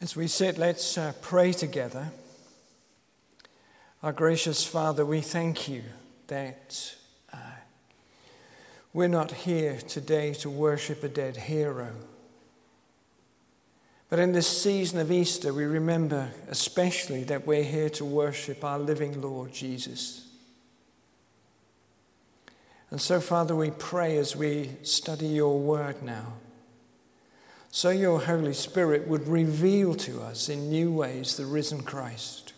As we sit, let's uh, pray together. Our gracious Father, we thank you that uh, we're not here today to worship a dead hero. But in this season of Easter, we remember especially that we're here to worship our living Lord Jesus. And so, Father, we pray as we study your word now so your Holy Spirit would reveal to us in new ways the risen Christ.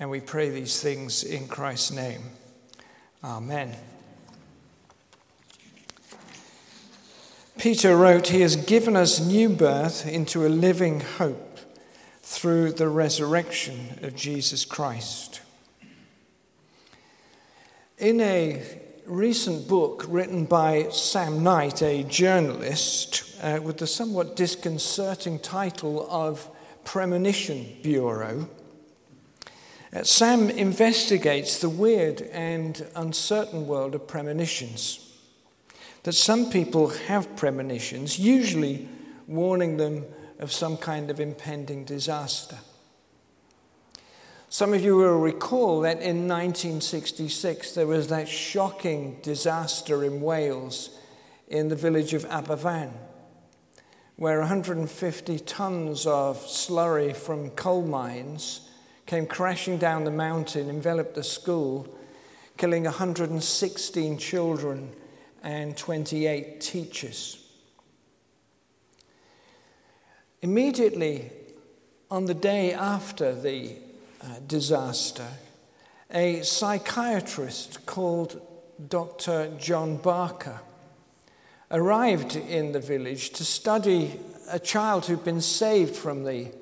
And we pray these things in Christ's name. Amen. Peter wrote, He has given us new birth into a living hope through the resurrection of Jesus Christ. In a recent book written by Sam Knight, a journalist, uh, with the somewhat disconcerting title of Premonition Bureau. Uh, Sam investigates the weird and uncertain world of premonitions. That some people have premonitions, usually warning them of some kind of impending disaster. Some of you will recall that in 1966 there was that shocking disaster in Wales in the village of Aberfan where 150 tons of slurry from coal mines came crashing down the mountain, enveloped the school, killing 116 children and 28 teachers. Immediately on the day after the uh, disaster, a psychiatrist called Dr. John Barker arrived in the village to study a child who'd been saved from the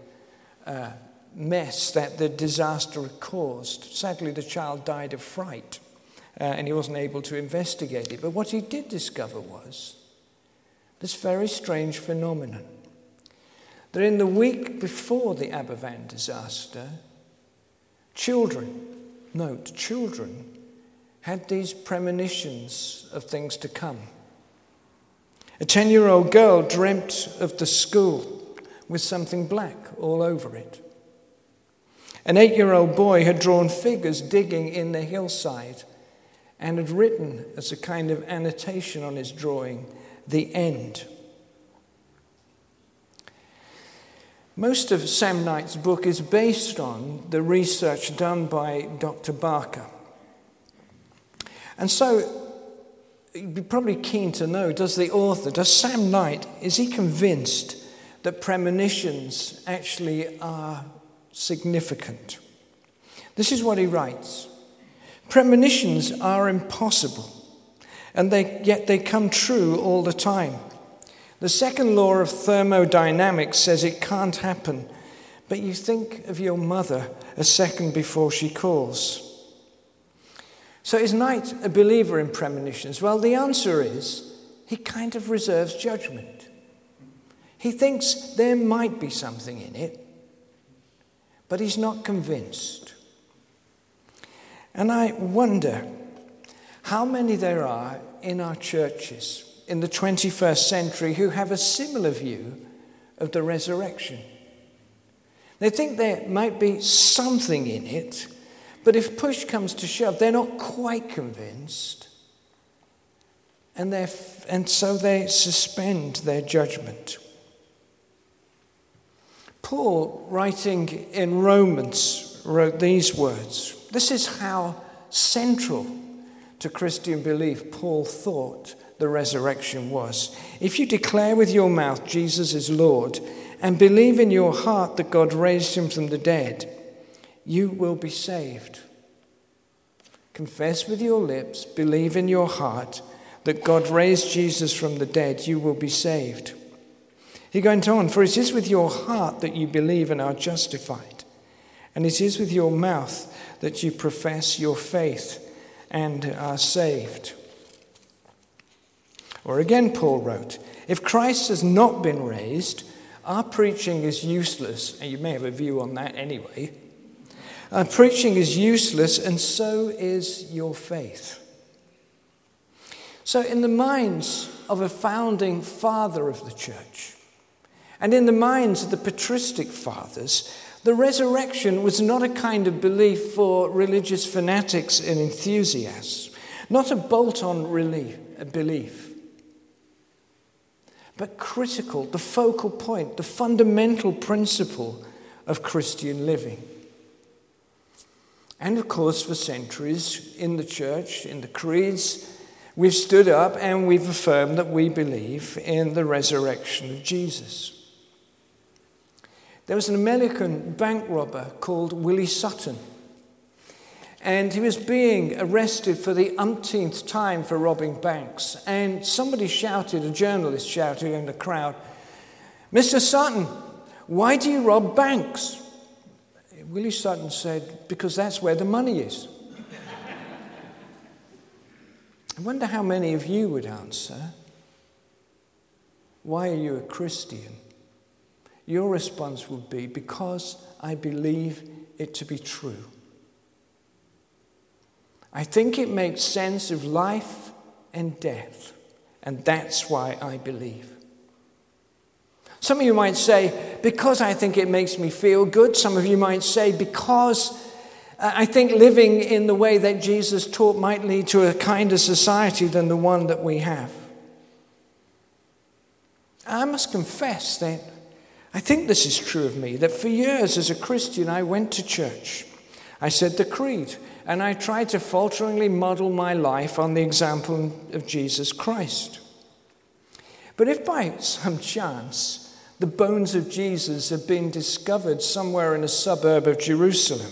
uh, mess that the disaster had caused. Sadly, the child died of fright uh, and he wasn't able to investigate it. But what he did discover was this very strange phenomenon that in the week before the Aberfan disaster, children, note, children, had these premonitions of things to come. A 10 year old girl dreamt of the school with something black all over it. An eight year old boy had drawn figures digging in the hillside and had written as a kind of annotation on his drawing, the end. Most of Sam Knight's book is based on the research done by Dr. Barker. And so you'd be probably keen to know does the author, does Sam Knight, is he convinced that premonitions actually are significant? This is what he writes Premonitions are impossible, and they, yet they come true all the time. The second law of thermodynamics says it can't happen, but you think of your mother a second before she calls. So is Knight a believer in premonitions? Well, the answer is he kind of reserves judgment. He thinks there might be something in it, but he's not convinced. And I wonder how many there are in our churches in the 21st century who have a similar view of the resurrection. They think there might be something in it, but if push comes to shove, they're not quite convinced. And, and so they suspend their judgment. Paul, writing in Romans, wrote these words. This is how central to Christian belief Paul thought the resurrection was. If you declare with your mouth Jesus is Lord and believe in your heart that God raised him from the dead, you will be saved. Confess with your lips, believe in your heart that God raised Jesus from the dead, you will be saved. He went on, For it is with your heart that you believe and are justified, and it is with your mouth that you profess your faith and are saved. Or again, Paul wrote, If Christ has not been raised, our preaching is useless, and you may have a view on that anyway. Uh, preaching is useless, and so is your faith. So, in the minds of a founding father of the church, And in the minds of the patristic fathers, the resurrection was not a kind of belief for religious fanatics and enthusiasts, not a bolt on belief, but critical, the focal point, the fundamental principle of Christian living. And of course, for centuries in the church, in the creeds, we've stood up and we've affirmed that we believe in the resurrection of Jesus. There was an American bank robber called Willie Sutton. And he was being arrested for the umpteenth time for robbing banks. And somebody shouted, a journalist shouted in the crowd, Mr. Sutton, why do you rob banks? Willie Sutton said, Because that's where the money is. I wonder how many of you would answer, Why are you a Christian? Your response would be, Because I believe it to be true. I think it makes sense of life and death, and that's why I believe. Some of you might say, because I think it makes me feel good. Some of you might say, because uh, I think living in the way that Jesus taught might lead to a kinder society than the one that we have. I must confess that I think this is true of me, that for years as a Christian, I went to church. I said the creed, and I tried to falteringly model my life on the example of Jesus Christ. But if by some chance the bones of Jesus have been discovered somewhere in a suburb of Jerusalem.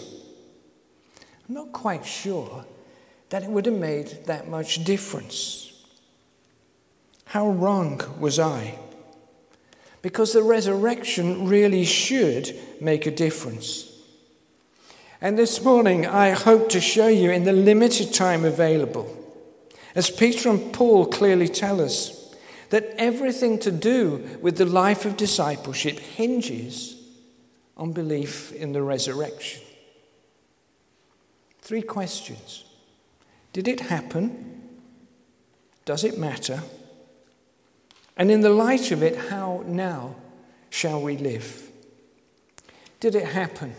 I'm not quite sure that it would have made that much difference. How wrong was I? Because the resurrection really should make a difference. And this morning, I hope to show you in the limited time available, as Peter and Paul clearly tell us, that everything to do with the life of discipleship hinges on belief in the resurrection. Three questions Did it happen? Does it matter? And in the light of it, how now shall we live? Did it happen?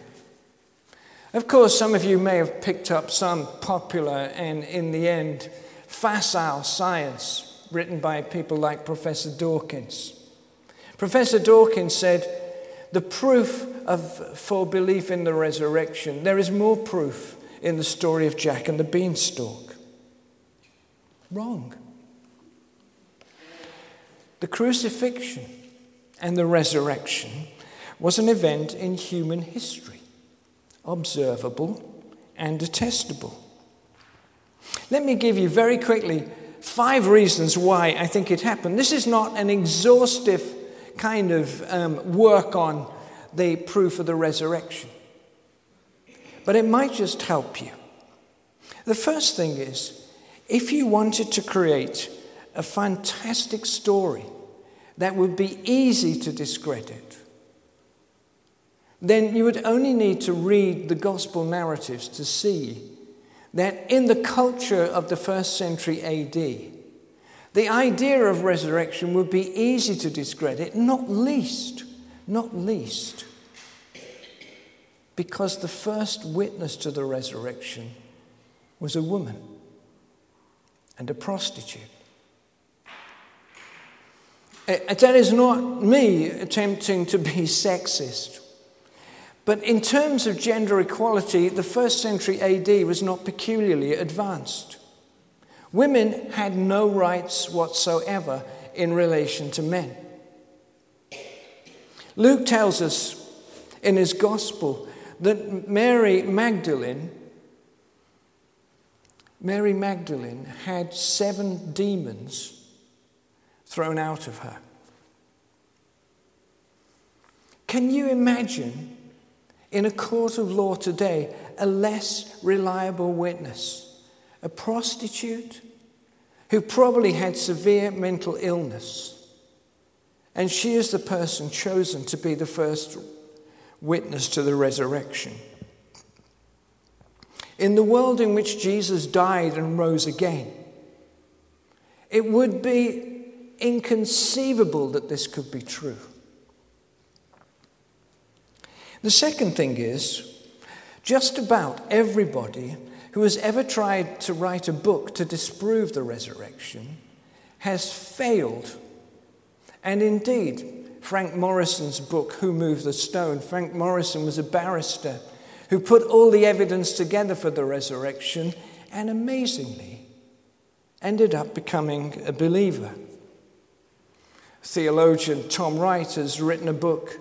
Of course, some of you may have picked up some popular and, in the end, facile science written by people like Professor Dawkins. Professor Dawkins said, The proof of, for belief in the resurrection, there is more proof in the story of Jack and the beanstalk. Wrong. The crucifixion and the resurrection was an event in human history, observable and attestable. Let me give you very quickly five reasons why I think it happened. This is not an exhaustive kind of um, work on the proof of the resurrection, but it might just help you. The first thing is if you wanted to create a fantastic story that would be easy to discredit, then you would only need to read the gospel narratives to see that in the culture of the first century AD, the idea of resurrection would be easy to discredit, not least, not least, because the first witness to the resurrection was a woman and a prostitute. That is not me attempting to be sexist. But in terms of gender equality, the first century AD was not peculiarly advanced. Women had no rights whatsoever in relation to men. Luke tells us in his gospel that Mary Magdalene Mary Magdalene had seven demons thrown out of her. Can you imagine in a court of law today a less reliable witness, a prostitute who probably had severe mental illness. And she is the person chosen to be the first witness to the resurrection. In the world in which Jesus died and rose again, it would be inconceivable that this could be true. The second thing is just about everybody who has ever tried to write a book to disprove the resurrection has failed. And indeed, Frank Morison's book, Who Moved the Stone, Frank Morison was a barrister who put all the evidence together for the resurrection and amazingly ended up becoming a believer. Theologian Tom Wright has written a book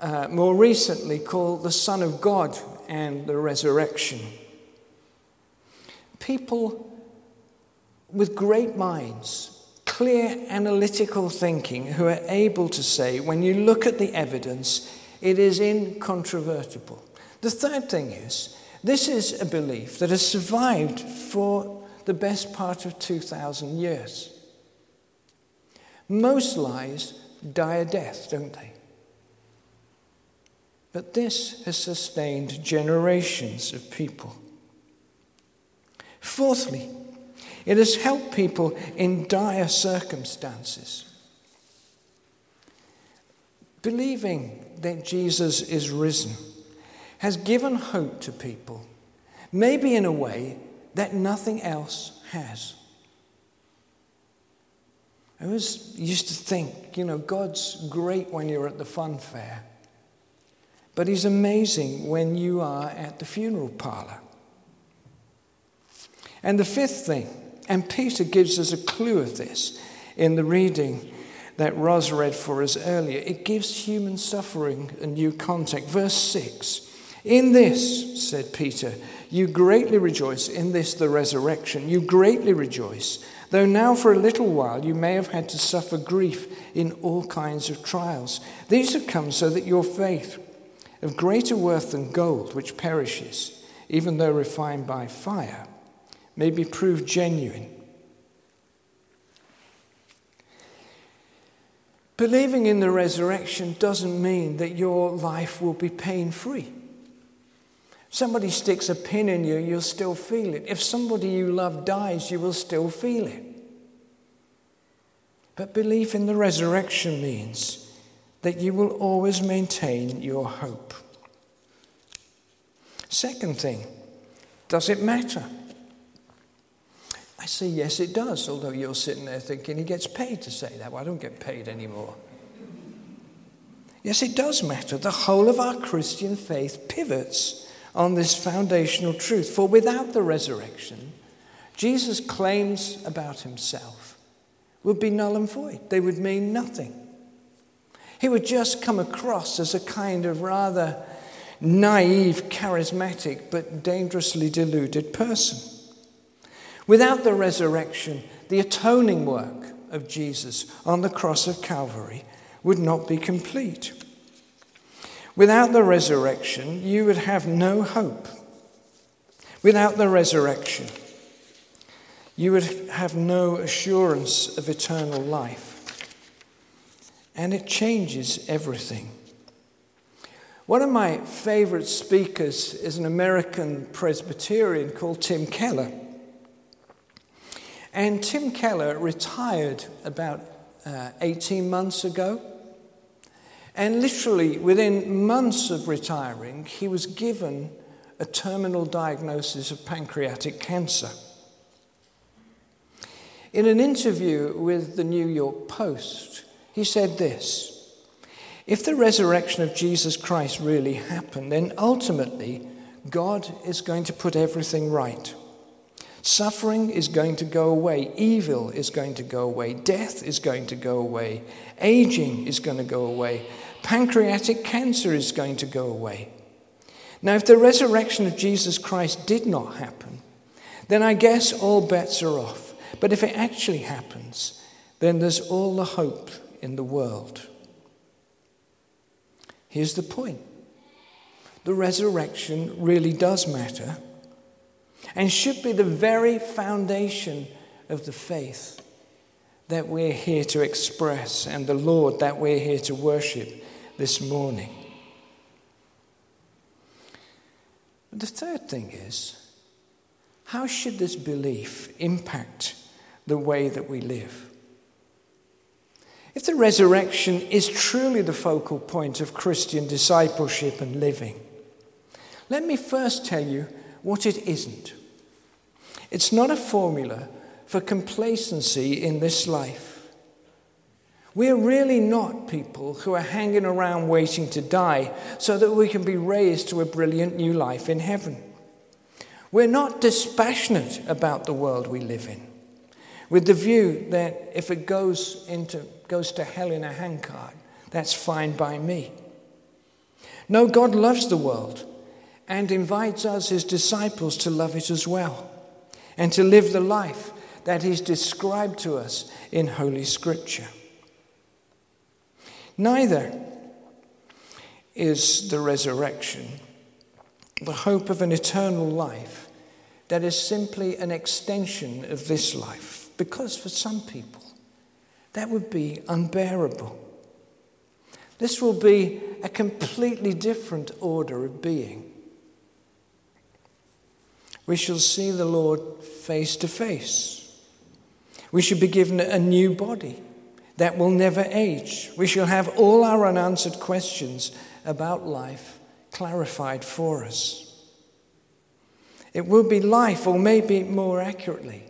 uh, more recently called The Son of God and the Resurrection. People with great minds, clear analytical thinking, who are able to say, when you look at the evidence, it is incontrovertible. The third thing is, this is a belief that has survived for the best part of 2,000 years. Most lies die a death, don't they? But this has sustained generations of people. Fourthly, it has helped people in dire circumstances. Believing that Jesus is risen has given hope to people, maybe in a way that nothing else has. I always used to think, you know, God's great when you're at the fun fair, but He's amazing when you are at the funeral parlor. And the fifth thing, and Peter gives us a clue of this in the reading that Ros read for us earlier, it gives human suffering a new context. Verse 6 In this, said Peter, you greatly rejoice, in this the resurrection, you greatly rejoice though now for a little while you may have had to suffer grief in all kinds of trials. These have come so that your faith, of greater worth than gold, which perishes, even though refined by fire, may be proved genuine. Believing in the resurrection doesn't mean that your life will be pain free. Somebody sticks a pin in you, you'll still feel it. If somebody you love dies, you will still feel it. But belief in the resurrection means that you will always maintain your hope. Second thing, does it matter? I say, yes, it does, although you're sitting there thinking he gets paid to say that. Well, I don't get paid anymore. Yes, it does matter. The whole of our Christian faith pivots on this foundational truth. For without the resurrection, Jesus' claims about himself would be null and void, they would mean nothing. He would just come across as a kind of rather naive, charismatic, but dangerously deluded person. Without the resurrection, the atoning work of Jesus on the cross of Calvary would not be complete. Without the resurrection, you would have no hope. Without the resurrection, you would have no assurance of eternal life. And it changes everything. One of my favorite speakers is an American Presbyterian called Tim Keller. And Tim Keller retired about uh, 18 months ago. And literally, within months of retiring, he was given a terminal diagnosis of pancreatic cancer. In an interview with the New York Post, he said this If the resurrection of Jesus Christ really happened, then ultimately God is going to put everything right. Suffering is going to go away. Evil is going to go away. Death is going to go away. Aging is going to go away. Pancreatic cancer is going to go away. Now, if the resurrection of Jesus Christ did not happen, then I guess all bets are off. But if it actually happens, then there's all the hope in the world. Here's the point the resurrection really does matter and should be the very foundation of the faith that we're here to express and the Lord that we're here to worship this morning. The third thing is how should this belief impact the way that we live? If the resurrection is truly the focal point of Christian discipleship and living, let me first tell you what it isn't. It's not a formula for complacency in this life. We're really not people who are hanging around waiting to die so that we can be raised to a brilliant new life in heaven. We're not dispassionate about the world we live in, with the view that if it goes, into, goes to hell in a handcart, that's fine by me. No, God loves the world and invites us, his disciples, to love it as well and to live the life that is described to us in Holy Scripture. Neither is the resurrection the hope of an eternal life that is simply an extension of this life, because for some people that would be unbearable. This will be a completely different order of being. We shall see the Lord face to face. We shall be given a new body that will never age. We shall have all our unanswered questions about life clarified for us. It will be life, or maybe more accurately,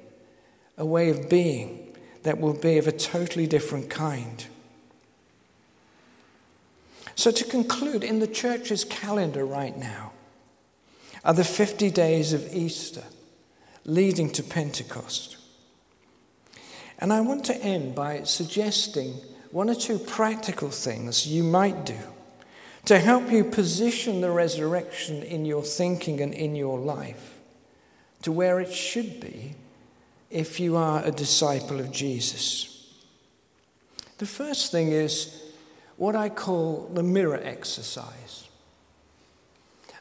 a way of being that will be of a totally different kind. So, to conclude, in the church's calendar right now are the 50 days of Easter leading to Pentecost. And I want to end by suggesting one or two practical things you might do to help you position the resurrection in your thinking and in your life to where it should be if you are a disciple of Jesus. The first thing is what I call the mirror exercise.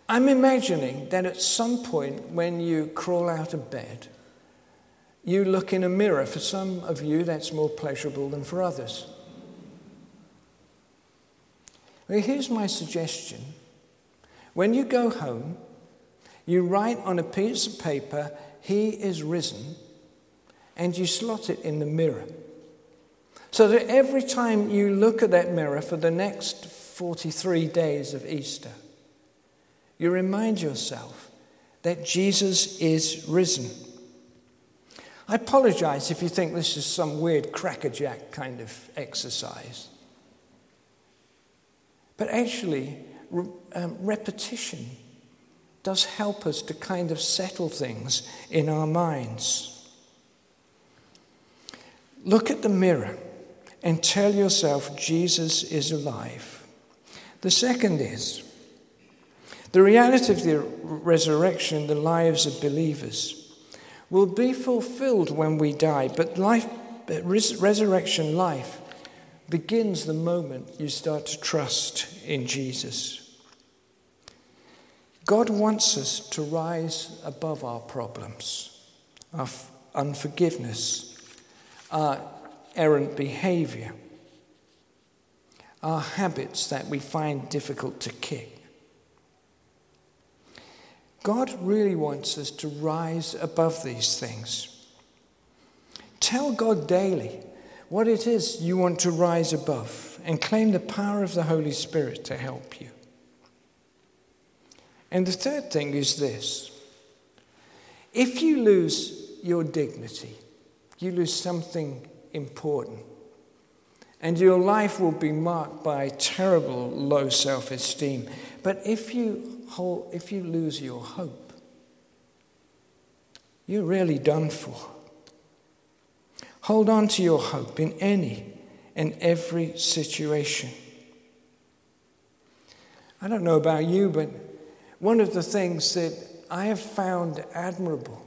I'm imagining that at some point when you crawl out of bed, you look in a mirror. For some of you, that's more pleasurable than for others. Well, here's my suggestion. When you go home, you write on a piece of paper, He is risen, and you slot it in the mirror. So that every time you look at that mirror for the next 43 days of Easter, you remind yourself that Jesus is risen. I apologize if you think this is some weird crackerjack kind of exercise. But actually, um, repetition does help us to kind of settle things in our minds. Look at the mirror and tell yourself Jesus is alive. The second is the reality of the resurrection, the lives of believers will be fulfilled when we die, but life, resurrection life begins the moment you start to trust in Jesus. God wants us to rise above our problems, our unforgiveness, our errant behavior, our habits that we find difficult to kick. God really wants us to rise above these things. Tell God daily what it is you want to rise above and claim the power of the Holy Spirit to help you. And the third thing is this if you lose your dignity, you lose something important, and your life will be marked by terrible low self esteem. But if you whole, if you lose your hope, you're really done for. Hold on to your hope in any and every situation. I don't know about you, but one of the things that I have found admirable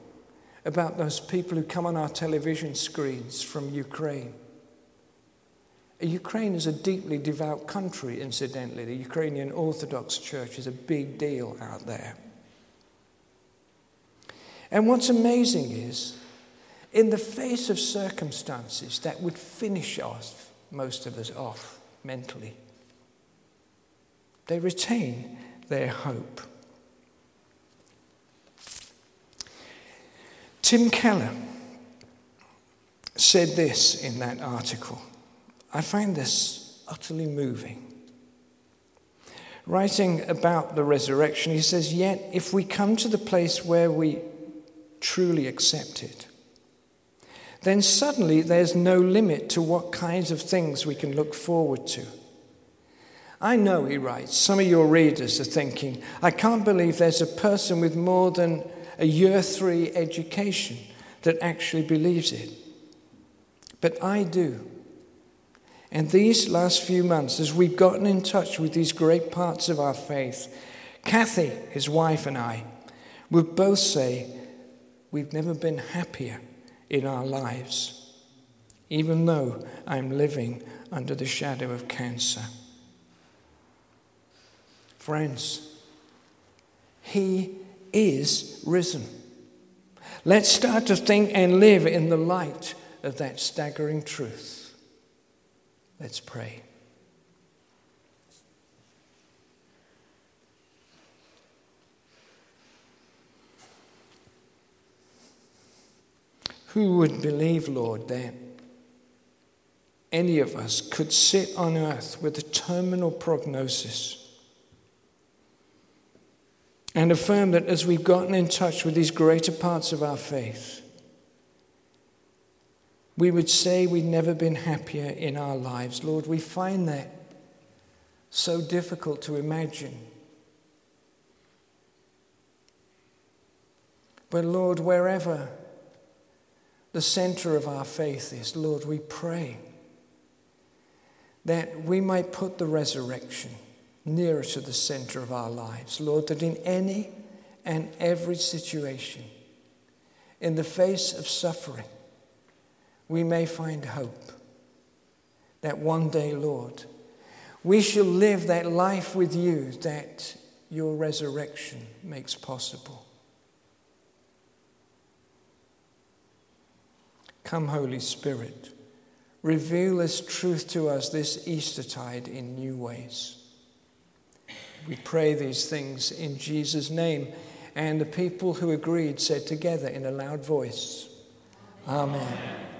about those people who come on our television screens from Ukraine Ukraine is a deeply devout country, incidentally. The Ukrainian Orthodox Church is a big deal out there. And what's amazing is, in the face of circumstances that would finish off most of us off mentally, they retain their hope. Tim Keller said this in that article. I find this utterly moving. Writing about the resurrection, he says, Yet if we come to the place where we truly accept it, then suddenly there's no limit to what kinds of things we can look forward to. I know, he writes, some of your readers are thinking, I can't believe there's a person with more than a year three education that actually believes it. But I do. And these last few months, as we've gotten in touch with these great parts of our faith, Kathy, his wife, and I would both say we've never been happier in our lives, even though I'm living under the shadow of cancer. Friends, He is risen. Let's start to think and live in the light of that staggering truth. Let's pray. Who would believe, Lord, that any of us could sit on earth with a terminal prognosis and affirm that as we've gotten in touch with these greater parts of our faith, we would say we've never been happier in our lives. Lord, we find that so difficult to imagine. But Lord, wherever the center of our faith is, Lord, we pray that we might put the resurrection nearer to the center of our lives. Lord, that in any and every situation, in the face of suffering, we may find hope that one day, Lord, we shall live that life with you that your resurrection makes possible. Come, Holy Spirit, reveal this truth to us this Eastertide in new ways. We pray these things in Jesus' name. And the people who agreed said together in a loud voice, Amen. Amen.